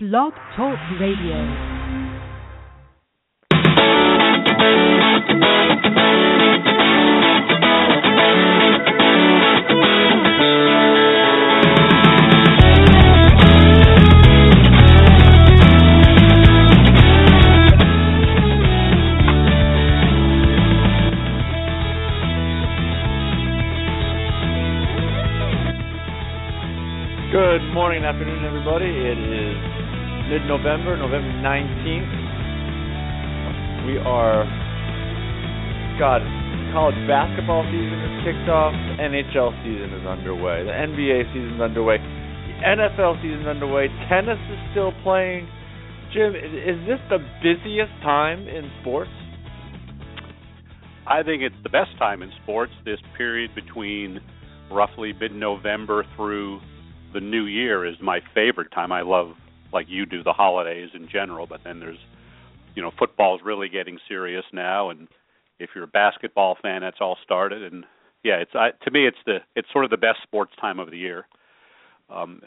Blog Talk Radio. Good morning, afternoon, everybody. It is mid-November, November 19th. We are, God, college basketball season is kicked off. NHL season is underway. The NBA season is underway. The NFL season is underway. Tennis is still playing. Jim, is, is this the busiest time in sports? I think it's the best time in sports. This period between roughly mid-November through the new year is my favorite time. I love, like you do, the holidays in general. But then there's, you know, football's really getting serious now, and if you're a basketball fan, that's all started. And yeah, it's I, to me, it's the it's sort of the best sports time of the year. Um,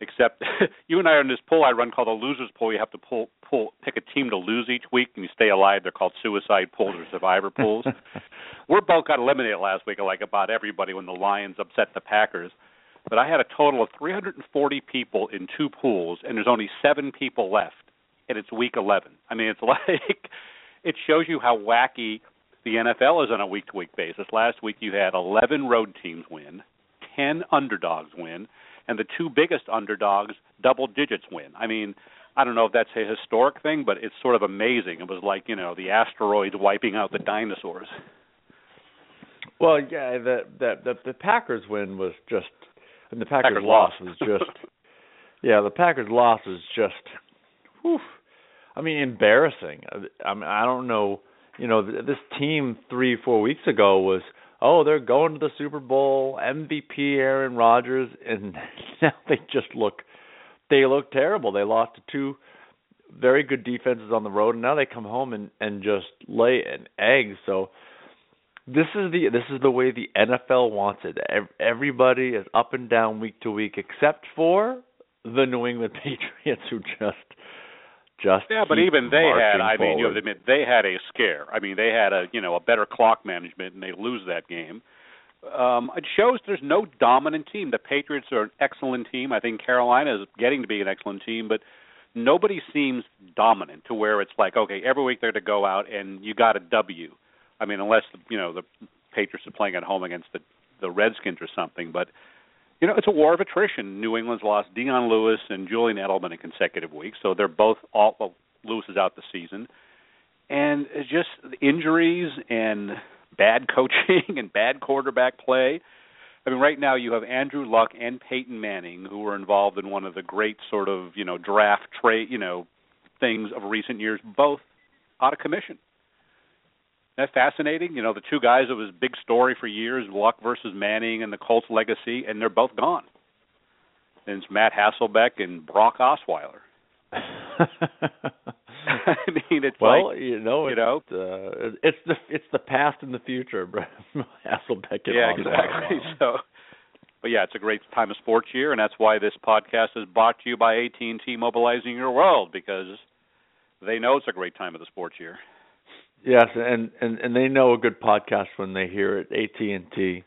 except you and I are in this pool I run called the losers pool. You have to pull pull pick a team to lose each week, and you stay alive. They're called suicide pools or survivor pools. We're both got eliminated last week, like about everybody when the Lions upset the Packers. But I had a total of 340 people in two pools, and there's only seven people left, and it's week 11. I mean, it's like it shows you how wacky the NFL is on a week-to-week basis. Last week you had 11 road teams win, 10 underdogs win, and the two biggest underdogs double digits win. I mean, I don't know if that's a historic thing, but it's sort of amazing. It was like you know the asteroids wiping out the dinosaurs. Well, yeah, the the the, the Packers win was just, and the Packers, Packers loss was just, yeah, the Packers loss was just, whew, I mean, embarrassing. I mean, I don't know, you know, this team three four weeks ago was, oh, they're going to the Super Bowl, MVP Aaron Rodgers, and now they just look, they look terrible. They lost to two very good defenses on the road, and now they come home and and just lay an egg. So this is the this is the way the NFL wants it. Everybody is up and down week to week, except for the New England Patriots, who just just Yeah, but even they had. I mean, you have to admit they had a scare. I mean, they had a you know a better clock management, and they lose that game. Um, it shows there's no dominant team. The Patriots are an excellent team. I think Carolina is getting to be an excellent team, but nobody seems dominant to where it's like, okay, every week they're to go out and you got a W. I mean, unless you know the Patriots are playing at home against the the Redskins or something, but you know, it's a war of attrition. New England's lost Dion Lewis and Julian Edelman in consecutive weeks, so they're both all well, Lewis is out the season, and it's just injuries and bad coaching and bad quarterback play. I mean, right now you have Andrew Luck and Peyton Manning, who were involved in one of the great sort of you know draft trade you know things of recent years, both out of commission. Isn't that fascinating? You know, the two guys it was a big story for years, Luck versus Manning and the Colts legacy, and they're both gone. And it's Matt Hasselbeck and Brock Osweiler. I mean, it's well, like you know, you it's, know? uh, it's the it's the past and the future, Brett Hasselbeck. and yeah, exactly. So, but yeah, it's a great time of sports year, and that's why this podcast is brought to you by AT and T Mobilizing Your World because they know it's a great time of the sports year. Yes, and and and they know a good podcast when they hear it. AT and T.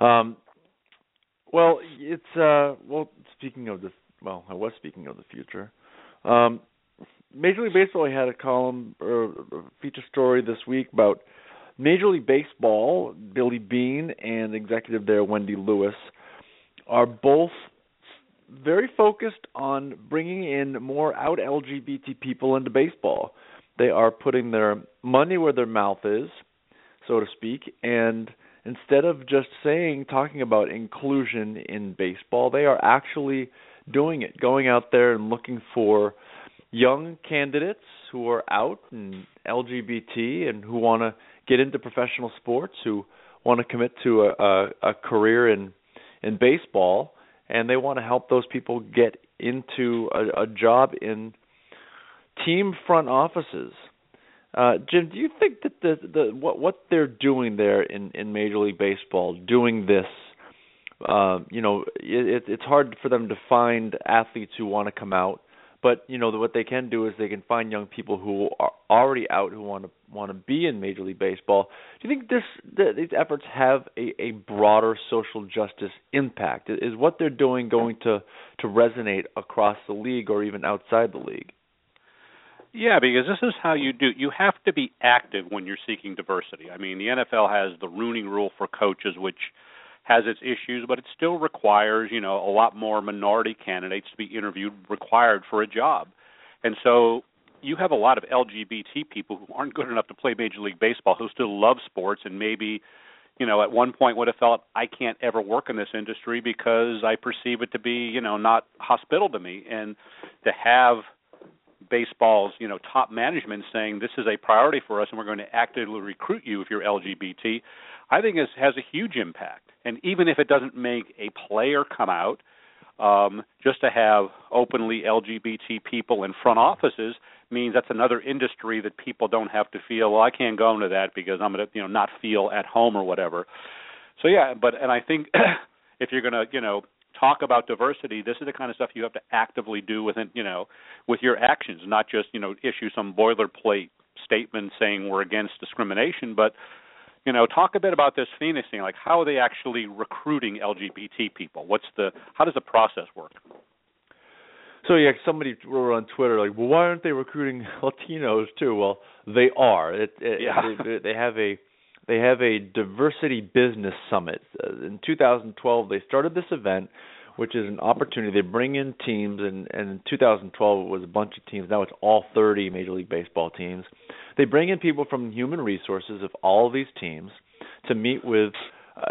Um, well, it's uh, well. Speaking of the well, I was speaking of the future. Um, Major League Baseball had a column or a feature story this week about Major League Baseball. Billy Bean and executive there Wendy Lewis are both very focused on bringing in more out LGBT people into baseball. They are putting their money where their mouth is, so to speak, and instead of just saying talking about inclusion in baseball, they are actually doing it, going out there and looking for young candidates who are out and LGBT and who want to get into professional sports, who want to commit to a, a, a career in in baseball, and they want to help those people get into a, a job in team front offices. Uh, Jim, do you think that the the what what they're doing there in in Major League Baseball, doing this, uh, you know, it, it's hard for them to find athletes who want to come out, But you know what they can do is they can find young people who are already out who want to want to be in Major League Baseball. Do you think this th- these efforts have a, a broader social justice impact? Is what they're doing going to to resonate across the league or even outside the league? Yeah, because this is how you do. You have to be active when you're seeking diversity. I mean, the NFL has the Rooney Rule for coaches, which has its issues, but it still requires, you know, a lot more minority candidates to be interviewed required for a job. And so you have a lot of LGBT people who aren't good enough to play Major League Baseball who still love sports and maybe, you know, at one point would have felt I can't ever work in this industry because I perceive it to be, you know, not hospitable to me. And to have baseball's you know top management saying this is a priority for us and we're going to actively recruit you if you're LGBT, I think is, has a huge impact. And even if it doesn't make a player come out, um, just to have openly LGBT people in front offices means that's another industry that people don't have to feel. Well, I can't go into that because I'm to you know not feel at home or whatever. So yeah, but and I think if you're to you know talk about diversity, this is the kind of stuff you have to actively do within, you know, with your actions, not just, you know, issue some boilerplate statement saying we're against discrimination, but you know, talk a bit about this Phoenix thing. Like, how are they actually recruiting LGBT people? What's the how does the process work? So yeah, somebody wrote on Twitter like, "Well, why aren't they recruiting Latinos too?" Well, they are. It, it, yeah. they, they have a they have a diversity business summit. Uh, in 2012, they started this event, which is an opportunity. They bring in teams, and, and in 2012 it was a bunch of teams. Now it's all 30 Major League Baseball teams. They bring in people from human resources of all of these teams to meet with uh,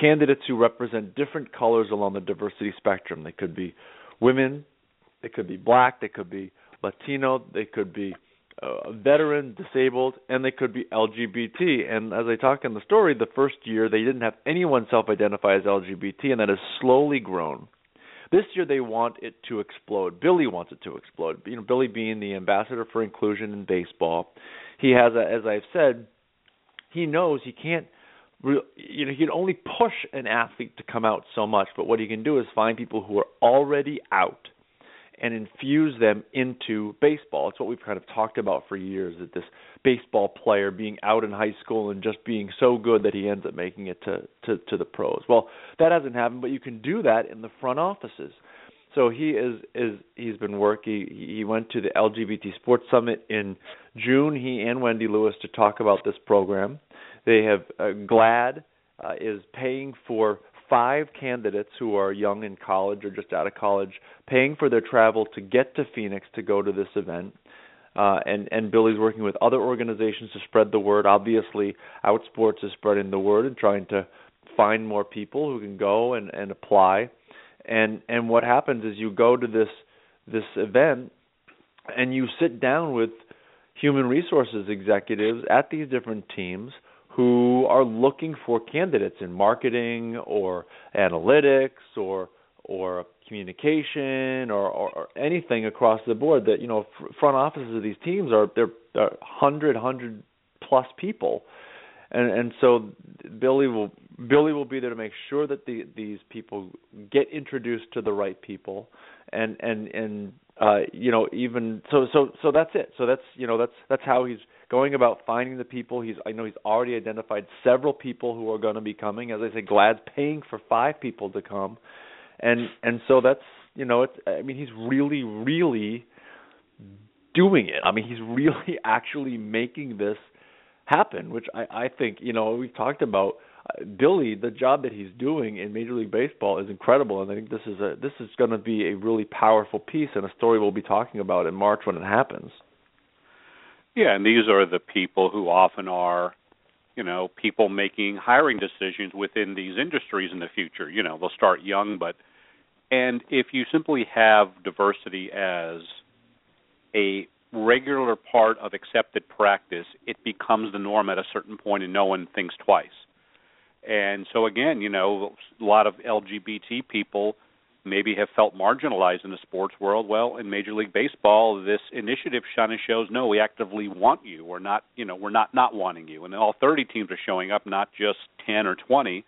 candidates who represent different colors along the diversity spectrum. They could be women, they could be black, they could be Latino, they could be uh, veteran, disabled, and they could be LGBT. And as I talk in the story, the first year they didn't have anyone self-identify as LGBT, and that has slowly grown. This year they want it to explode. Billy wants it to explode. You know, Billy being the ambassador for inclusion in baseball, he has, a, as I've said, he knows he can't. You know, he can only push an athlete to come out so much, but what he can do is find people who are already out and infuse them into baseball. It's what we've kind of talked about for years that this baseball player being out in high school and just being so good that he ends up making it to to, to the pros. Well, that hasn't happened, but you can do that in the front offices. So he is is he's been working. He went to the LGBT Sports Summit in June. He and Wendy Lewis to talk about this program. They have uh, GLAAD uh, is paying for five candidates who are young in college or just out of college paying for their travel to get to Phoenix to go to this event. Uh, and and Billy's working with other organizations to spread the word. Obviously, Outsports is spreading the word and trying to find more people who can go and and apply. And and what happens is you go to this this event and you sit down with human resources executives at these different teams who are looking for candidates in marketing or analytics or or communication or, or, or anything across the board that you know front offices of these teams are they're, they're hundred hundred plus people. And and so Billy will Billy will be there to make sure that the, these people get introduced to the right people and and and uh you know even so so so that's it. So that's you know that's that's how he's going about finding the people. He's I know he's already identified several people who are going to be coming. As I say, GLAAD's paying for five people to come, and and so that's you know it's I mean he's really really doing it. I mean he's really actually making this happen, which I I think you know we've talked about. Uh, Billy, the job that he's doing in Major League Baseball is incredible, and I think this is a this is going to be a really powerful piece and a story we'll be talking about in March when it happens. Yeah, and these are the people who often are, you know, people making hiring decisions within these industries in the future. You know, they'll start young, but and if you simply have diversity as a regular part of accepted practice, it becomes the norm at a certain point, and no one thinks twice. And so again, you know, a lot of LGBT people maybe have felt marginalized in the sports world. Well, in Major League Baseball, this initiative kind of shows no, we actively want you. We're not, you know, we're not not wanting you. And all 30 teams are showing up, not just 10 or 20.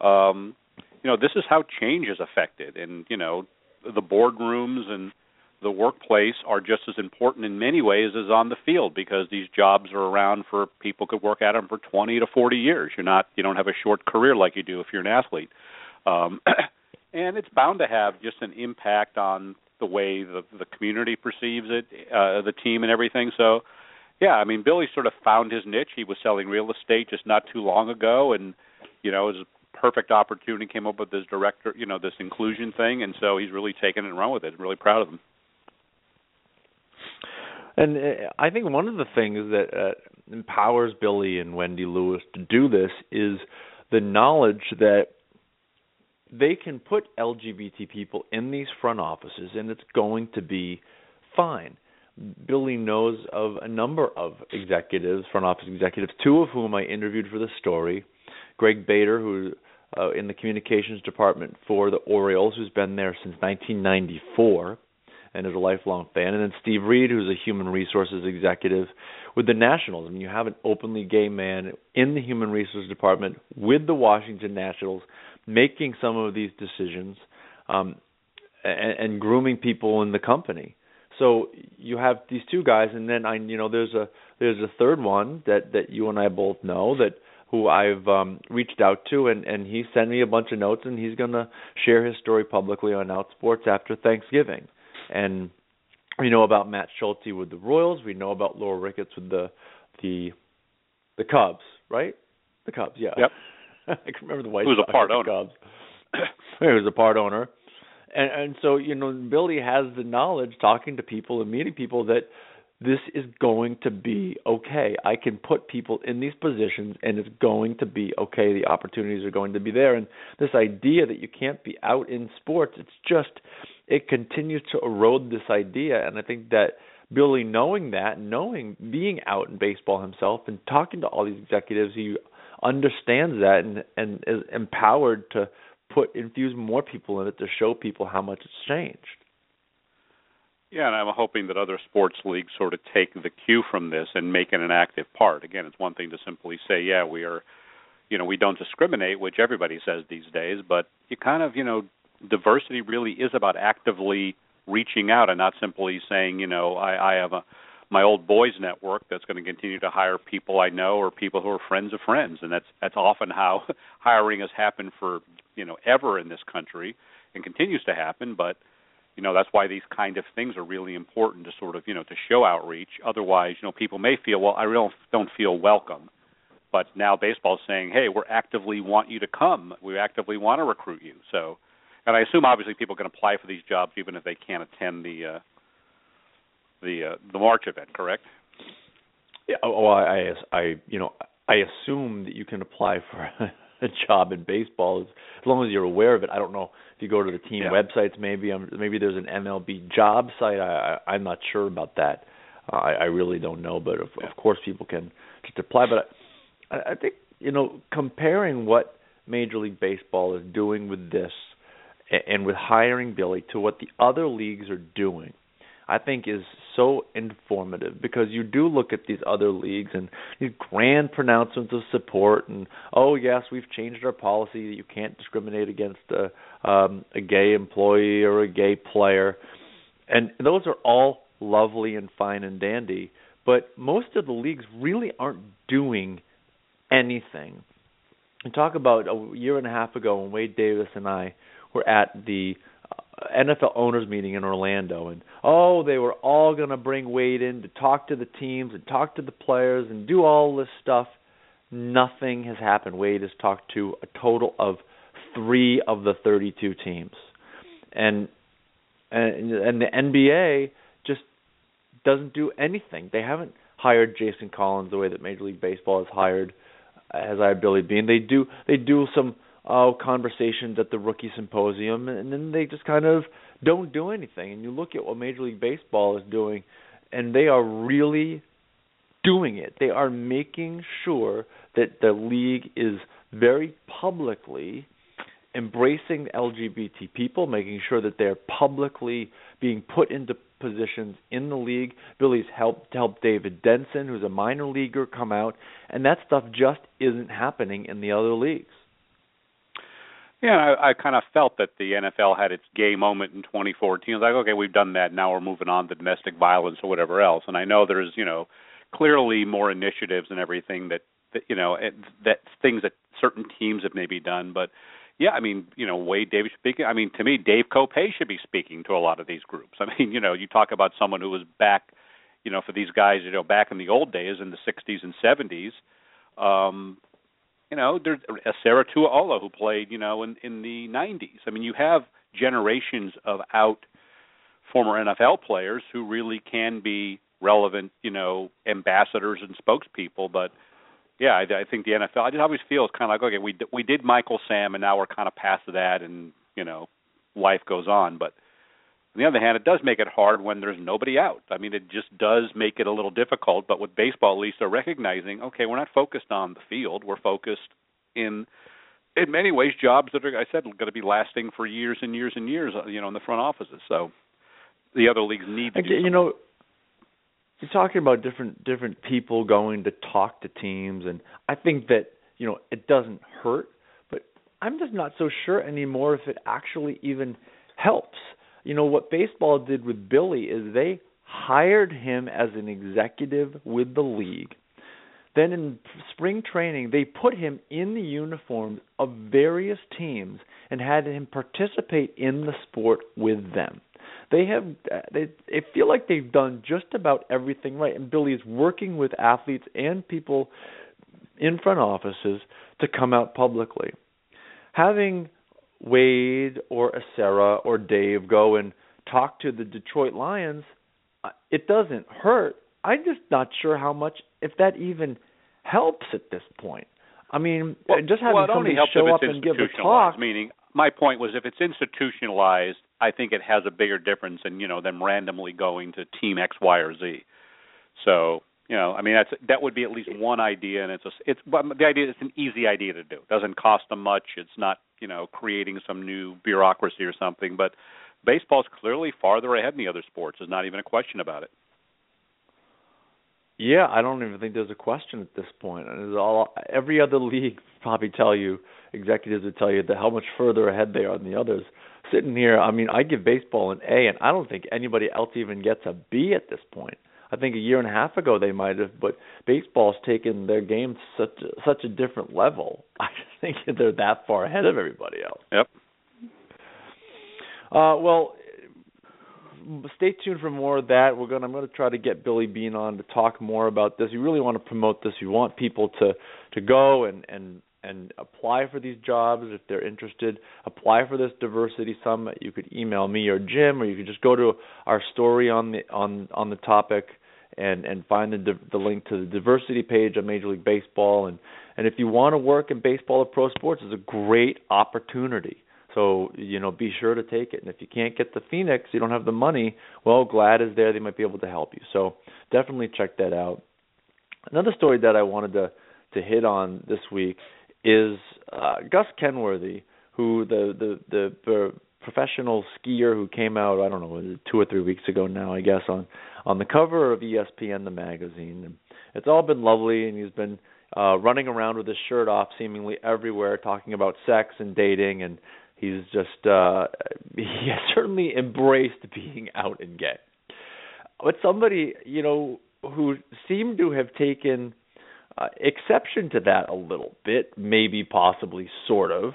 Um, you know, this is how change is affected, and you know, the boardrooms and the workplace are just as important in many ways as on the field because these jobs are around for people could work at them for 20 to 40 years. You're not you don't have a short career like you do if you're an athlete. Um, and it's bound to have just an impact on the way the the community perceives it, uh, the team and everything. So, yeah, I mean, Billy sort of found his niche. He was selling real estate just not too long ago, and you know, it was a perfect opportunity. Came up with this director, you know, this inclusion thing, and so he's really taken it and run with it. I'm really proud of him. And uh, I think one of the things that uh, empowers Billy and Wendy Lewis to do this is the knowledge that they can put LGBT people in these front offices and it's going to be fine. Billy knows of a number of executives, front office executives, two of whom I interviewed for the story. Greg Bader, who uh, in the communications department for the Orioles, who's been there since 1994 and is a lifelong fan, and then Steve Reed, who's a human resources executive with the Nationals. I mean, you have an openly gay man in the human resources department with the Washington Nationals making some of these decisions um, and, and grooming people in the company. So you have these two guys, and then I, you know, there's a there's a third one that that you and I both know that who I've um, reached out to, and and he sent me a bunch of notes, and he's to share his story publicly on Outsports after Thanksgiving. And we know about Matt Schulte with the Royals. We know about Laura Ricketts with the the the Cubs, right? The Cubs, yeah. Yep. I can remember the White Who's Sox a part owner? Cubs. he was a part owner, and and so you know Billy has the knowledge, talking to people and meeting people that this is going to be okay. I can put people in these positions and it's going to be okay. The opportunities are going to be there. And this idea that you can't be out in sports, it's just, it continues to erode this idea. And I think that Billy knowing that, knowing being out in baseball himself and talking to all these executives, he understands that and, and is empowered to put infuse more people in it to show people how much it's changed. Yeah, and I'm hoping that other sports leagues sort of take the cue from this and make it an active part. Again, it's one thing to simply say, yeah, we are, you know, we don't discriminate, which everybody says these days, but you kind of, you know, diversity really is about actively reaching out and not simply saying, you know, I, I have a my old boys network that's going to continue to hire people I know or people who are friends of friends, and that's that's often how hiring has happened for you know ever in this country and continues to happen. But you know that's why these kind of things are really important to sort of you know to show outreach. Otherwise, you know people may feel well I really don't feel welcome. But now baseball's saying, hey, we're actively want you to come. We actively want to recruit you. So, and I assume obviously people can apply for these jobs even if they can't attend the uh, the uh, the March event, correct? Yeah. Oh, I, I, I, you know, I assume that you can apply for a job in baseball as, as long as you're aware of it. I don't know if you go to the team Yeah. websites. Maybe um, maybe there's an MLB job site. I, I I'm not sure about that. Uh, I, I really don't know, but of, Yeah. of course people can just apply. But I, I think you know comparing what Major League Baseball is doing with this and with hiring Billy to what the other leagues are doing. I think is so informative because you do look at these other leagues and these grand pronouncements of support and oh yes we've changed our policy. That you can't discriminate against a um a gay employee or a gay player. And those are all lovely and fine and dandy but most of the leagues really aren't doing anything. And talk about a year and a half ago when Wade Davis and I were at the NFL owners meeting in Orlando and oh they were all going to bring Wade in to talk to the teams and talk to the players and do all this stuff. Nothing has happened. Wade has talked to a total of 3 of the 32 teams. And and and the NBA just doesn't do anything. They haven't hired Jason Collins the way that Major League Baseball has hired has hired Billy Bean. They do they do some uh, conversations at the rookie symposium, and then they just kind of don't do anything. And you look at what Major League Baseball is doing, and they are really doing it. They are making sure that the league is very publicly embracing LGBT people, making sure that they're publicly being put into positions in the league. Billy's helped help David Denson, who's a minor leaguer, come out, and that stuff just isn't happening in the other leagues. Yeah, I, I kind of felt that the NFL had its gay moment in 2014. Like, okay, we've done that. Now we're moving on to domestic violence or whatever else. And I know there's, you know, clearly more initiatives and everything that, that you know, that things that certain teams have maybe done. But yeah, I mean, you know, Wade Davis speaking. I mean, to me, Dave Kopay should be speaking to a lot of these groups. I mean, you know, you talk about someone who was back, you know, for these guys, you know, back in the old days in the 60s and 70s. Um, you know, there's uh, Esera Tuaolo who played, you know, in in the 90s. I mean, you have generations of out former NFL players who really can be relevant, you know, ambassadors and spokespeople. But yeah, I, I think the NFL. I just always feel it's kind of like okay, we we did Michael Sam, and now we're kind of past that, and you know, life goes on. But on the other hand, it does make it hard when there's nobody out. I mean, it just does make it a little difficult. But with baseball, at least they're recognizing, okay, we're not focused on the field. We're focused in, in many ways, jobs that are, I said, going to be lasting for years and years and years. Uh, you know, in the front offices. So the other leagues need to. Okay, you know, you're talking about different different people going to talk to teams, and I think that you know it doesn't hurt, but I'm just not so sure anymore if it actually even helps you know what baseball did with Billy is they hired him as an executive with the league. Then in spring training, they put him in the uniforms of various teams and had him participate in the sport with them. They have they, they feel like they've done just about everything right, and Billy is working with athletes and people in front offices to come out publicly. Having Wade or Esera or Dave go and talk to the Detroit Lions, uh, it doesn't hurt. I'm just not sure how much, if that even helps at this point. I mean, well, just having well, somebody show up and give a talk. Meaning, my point was, if it's institutionalized, I think it has a bigger difference than you know them randomly going to team X, Y, or Z. So you know, I mean, that's that would be at least one idea, and it's a, it's the idea is an easy idea to do. It doesn't cost them much. It's not you know creating some new bureaucracy or something. But baseball's clearly farther ahead than the other sports. There's not even a question about it. Yeah, I don't even think there's a question at this point. And all every other league probably tell you executives would tell you that how much further ahead they are than the others. Sitting here, I mean, I give baseball an A, and I don't think anybody else even gets a B at this point. I think a year and a half ago they might have, but baseball's taken their game such a, such a different level. I just think they're that far ahead of everybody else. Yep. Uh, well, stay tuned for more of that. We're going. I'm going to try to get Billy Bean on to talk more about this. We really want to promote this. We want people to to go and and and apply for these jobs if they're interested. Apply for this diversity summit. You could email me or Jim, or you could just go to our story on the on on the topic and and find the the link to the diversity page on Major League Baseball and and if you want to work in baseball or pro sports, it's a great opportunity. So you know, be sure to take it. And if you can't get the Phoenix, you don't have the money. Well, GLAAD is there; they might be able to help you. So definitely check that out. Another story that I wanted to to hit on this week is uh, Gus Kenworthy, who the the the, the professional skier who came out I don't know two or three weeks ago now I guess on on the cover of ESPN the magazine. And it's all been lovely, and he's been uh, running around with his shirt off seemingly everywhere, talking about sex and dating, and he's just uh, he has certainly embraced being out and gay. But somebody you know who seemed to have taken uh, exception to that a little bit, maybe possibly sort of,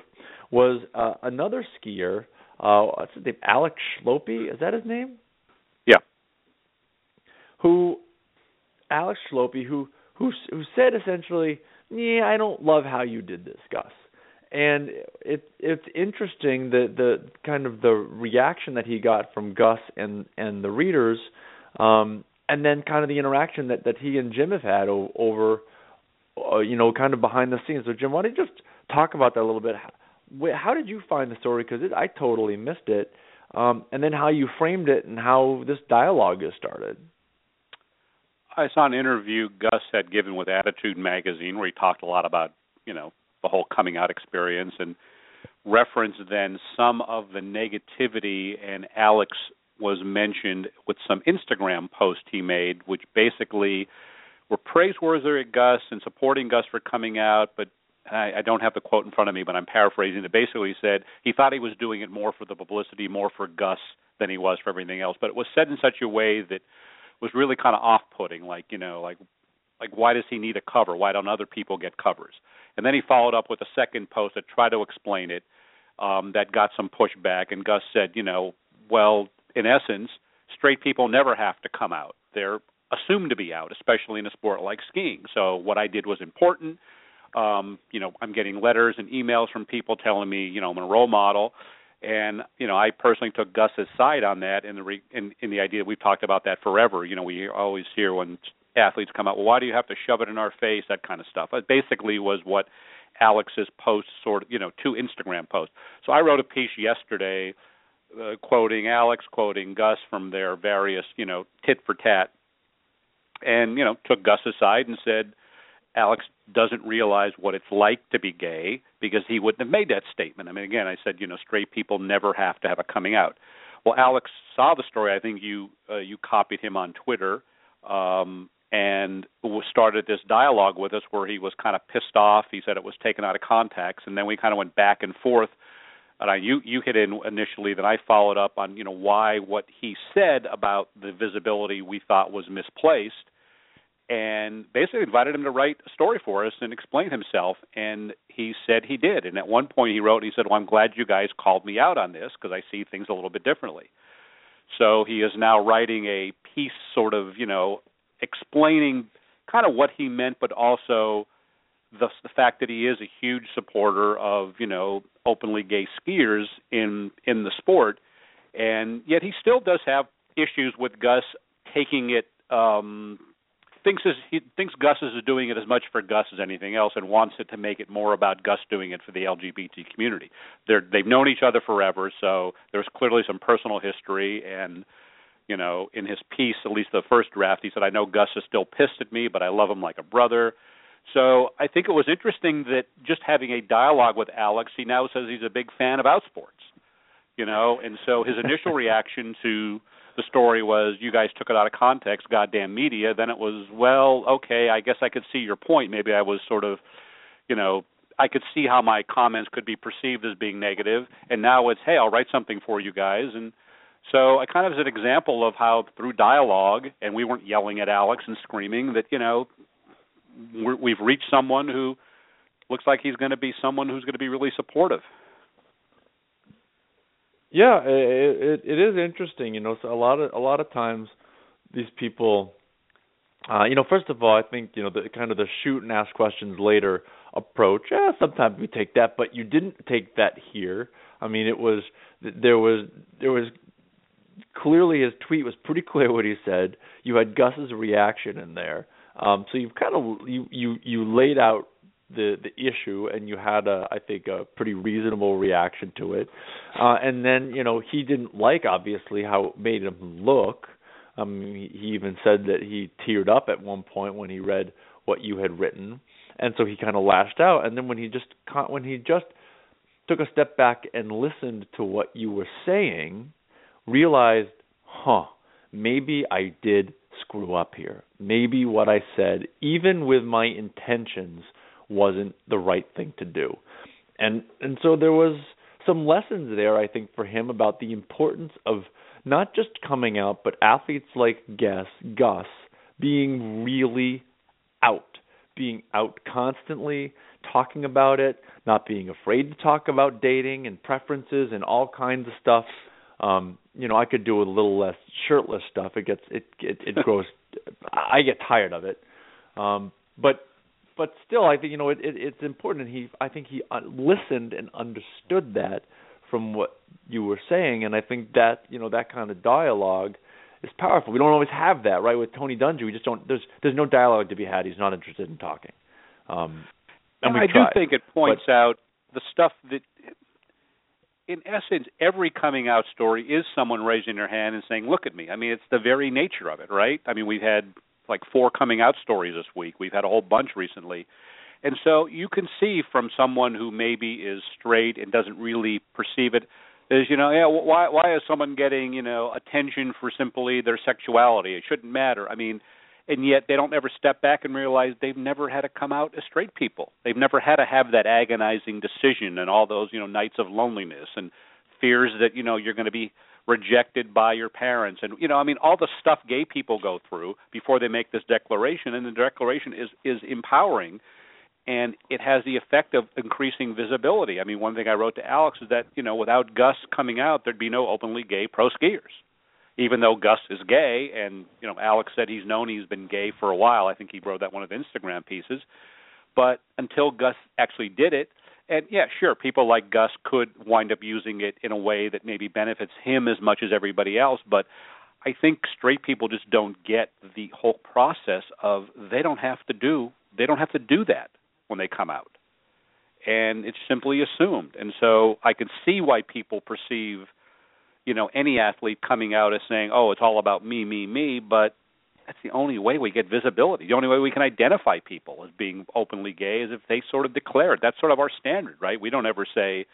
was uh, another skier. Uh, what's his name? Alex Schlopy. Is that his name? Yeah. Who, Alex Schlopy, who who who said essentially, "Yeah, I don't love how you did this, Gus." And it it's interesting the the kind of the reaction that he got from Gus and and the readers, um, and then kind of the interaction that that he and Jim have had o- over uh, you know, kind of behind the scenes. So, Jim, why don't you just talk about that a little bit? How, did you find the story? Because I totally missed it, um, and then how you framed it and how this dialogue has started. I saw an interview Gus had given with Attitude Magazine where he talked a lot about, you know, the whole coming out experience and referenced then some of the negativity and Alex was mentioned with some Instagram post he made, which basically were praiseworthy at Gus and supporting Gus for coming out, but I, I don't have the quote in front of me, but I'm paraphrasing it. Basically, said he thought he was doing it more for the publicity, more for Gus than he was for everything else. But it was said in such a way that was really kind of off-putting. Like you know, like like why does he need a cover? Why don't other people get covers? And then he followed up with a second post that tried to explain it. Um, that got some pushback, and Gus said, you know, well, in essence, straight people never have to come out. They're assumed to be out, especially in a sport like skiing. So what I did was important. Um, you know, I'm getting letters and emails from people telling me, you know, I'm a role model. And you know, I personally took Gus's side on that, in the re- in, in the idea we've talked about that forever. You know, we always hear when athletes come out, well, why do you have to shove it in our face? That kind of stuff. It basically was what Alex's post sort of, you know, two Instagram posts. So I wrote a piece yesterday, uh, quoting Alex, quoting Gus from their various, you know, tit for tat, and you know, took Gus aside and said Alex doesn't realize what it's like to be gay because he wouldn't have made that statement. I mean, again, I said, you know, straight people never have to have a coming out. Well, Alex saw the story. I think you uh, you copied him on Twitter um, and started this dialogue with us where he was kind of pissed off. He said it was taken out of context, and then we kind of went back and forth. And I, you you hit in initially, then I followed up on you know why what he said about the visibility we thought was misplaced and basically invited him to write a story for us and explain himself and he said he did. And at one point he wrote and he said well i'm glad you guys called me out on this because i see things a little bit differently. So he is now writing a piece sort of you know explaining kind of what he meant but also the the fact that he is a huge supporter of you know openly gay skiers in in the sport. And yet he still does have issues with Gus taking it um thinks is, he thinks Gus is doing it as much for Gus as anything else, and wants it to make it more about Gus doing it for the LGBT community. They're they've known each other forever, so there's clearly some personal history. And you know, in his piece, at least the first draft, he said, "I know Gus is still pissed at me, but I love him like a brother." So I think it was interesting that just having a dialogue with Alex, he now says he's a big fan of outsports. You know, and so his initial reaction to the story was you guys took it out of context, goddamn media, then it was, well, okay, I guess I could see your point. Maybe I was sort of, you know, I could see how my comments could be perceived as being negative, and now it's, hey, I'll write something for you guys, and so I kind of as an example of how through dialogue, and we weren't yelling at Alex and screaming that you know we're, we've reached someone who looks like he's going to be someone who's going to be really supportive. Yeah, it, it it is interesting. You know, so a lot of a lot of times these people, uh, you know, first of all, I think you know the kind of the shoot and ask questions later approach. Yeah, sometimes we take that, but you didn't take that here. I mean, it was there was there was clearly his tweet was pretty clear what he said. You had Gus's reaction in there, um, so you've kind of you you you laid out the the issue and you had a I think a pretty reasonable reaction to it. Uh and then, you know, he didn't like obviously how it made him look. Um he, even said that he teared up at one point when he read what you had written. And so he kind of lashed out and then when he just when he just took a step back and listened to what you were saying, realized, "Huh, maybe I did screw up here. Maybe what I said, even with my intentions, wasn't the right thing to do. And and so there was some lessons there I think for him about the importance of not just coming out but athletes like Gus Gus being really out, being out constantly, talking about it, not being afraid to talk about dating and preferences and all kinds of stuff. Um, you know, I could do a little less shirtless stuff. It gets it it, it grows. I get tired of it. Um, but but still, I think you know it, it, it's important. And he, I think he uh, listened and understood that from what you were saying, and I think that you know that kind of dialogue is powerful. We don't always have that, right? With Tony Dungy, we just don't. There's there's no dialogue to be had. He's not interested in talking. Um, and I tried, do think it points but, out the stuff that, in essence, every coming out story is someone raising their hand and saying, "Look at me." I mean, it's the very nature of it, right? I mean, we've had like four coming out stories this week. We've had a whole bunch recently. And so you can see from someone who maybe is straight and doesn't really perceive it is you know yeah why why is someone getting you know attention for simply their sexuality it shouldn't matter i mean and yet they don't ever step back and realize they've never had to come out as straight people. They've never had to have that agonizing decision and all those you know nights of loneliness and fears that you know you're going to be rejected by your parents and you know I mean all the stuff gay people go through before they make this declaration and the declaration is is empowering and it has the effect of increasing visibility. I mean, one thing I wrote to Alex is that you know without Gus coming out, there'd be no openly gay pro skiers. Even though Gus is gay, and you know Alex said he's known he's been gay for a while. I think he wrote that one of the Instagram pieces. But until Gus actually did it, and yeah, sure, people like Gus could wind up using it in a way that maybe benefits him as much as everybody else. But I think straight people just don't get the whole process of they don't have to do they don't have to do that when they come out. And it's simply assumed. And so I can see why people perceive, you know, any athlete coming out as saying, "Oh, it's all about me, me, me," but that's the only way we get visibility. The only way we can identify people as being openly gay is if they sort of declare it. That's sort of our standard, right? We don't ever say,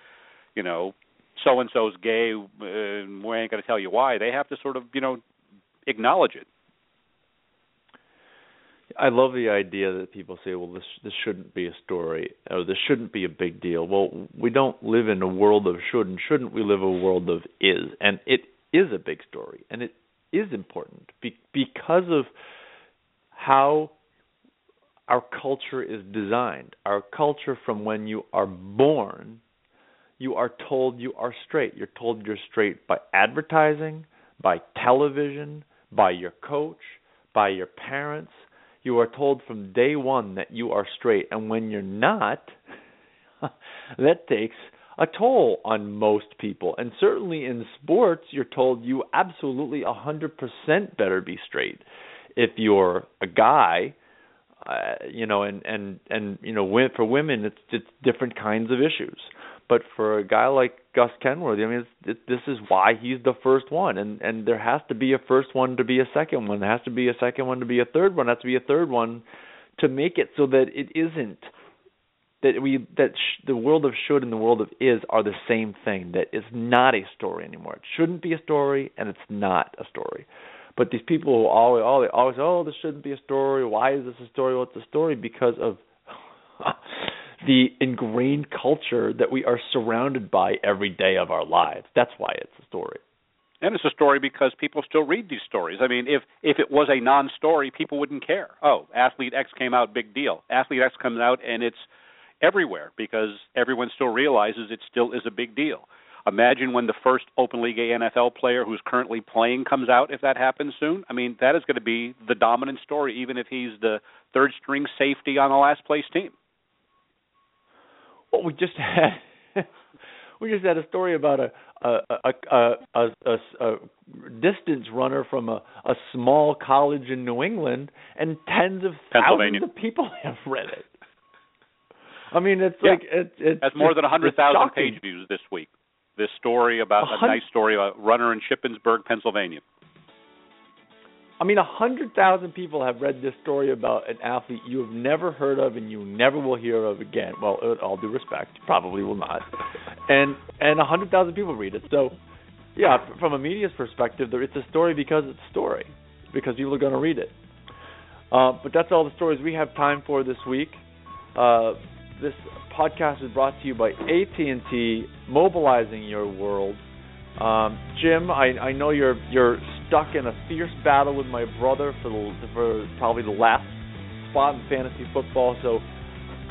you know, so and so's gay, uh, we ain't going to tell you why. They have to sort of, you know, acknowledge it. I love the idea that people say, "Well, this this shouldn't be a story, or this shouldn't be a big deal." Well, we don't live in a world of should and shouldn't. We live a world of is, and it is a big story, and it is important be, because of how our culture is designed. Our culture, from when you are born, you are told you are straight. You're told you're straight by advertising, by television, by your coach, by your parents you are told from day one that you are straight, and when you're not, that takes a toll on most people. And certainly in sports, you're told you absolutely a 100% better be straight. If you're a guy, uh, you know, and and and you know, for women, it's it's different kinds of issues. But for a guy like Gus Kenworthy, I mean, it, this is why he's the first one, and and there has to be a first one to be a second one. There has to be a second one to be a third one. There has to be a third one to make it so that it isn't that we that sh- the world of should and the world of is are the same thing. That is not a story anymore. It shouldn't be a story, and it's not a story. But these people who always, always, always, oh, this shouldn't be a story. Why is this a story? Well, it's a story because of the ingrained culture that we are surrounded by every day of our lives. That's why it's a story. And it's a story because people still read these stories. I mean, if if it was a non-story, people wouldn't care. Oh, athlete X came out, big deal. Athlete X comes out, and it's everywhere because everyone still realizes it still is a big deal. Imagine when the first openly gay NFL player who's currently playing comes out, if that happens soon. I mean, that is going to be the dominant story, even if he's the third string safety on the last place team. Well, we just had we just had a story about a a a a, a, a distance runner from a, a small college in New England, and tens of thousands of people have read it. I mean, it's yeah. like it, it, has more than a hundred thousand page views this week. This story about a, a nice story about a runner in Shippensburg, Pennsylvania. I mean, a hundred thousand people have read this story about an athlete you have never heard of and you never will hear of again. Well, with all due respect, probably will not. And and a hundred thousand people read it. So, yeah, from a media's perspective, it's a story because it's a story, because people are going to read it. Uh, but that's all the stories we have time for this week. Uh, this podcast is brought to you by AT&T, mobilizing your world. Um, Jim, I, I know you're you're stuck in a fierce battle with my brother for the, for probably the last spot in fantasy football. So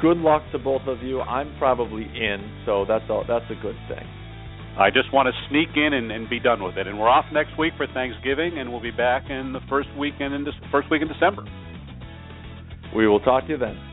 good luck to both of you. I'm probably in, so that's all, that's a good thing. I just want to sneak in and, and be done with it. And we're off next week for Thanksgiving, and we'll be back in the first weekend in this first week in December. We will talk to you then.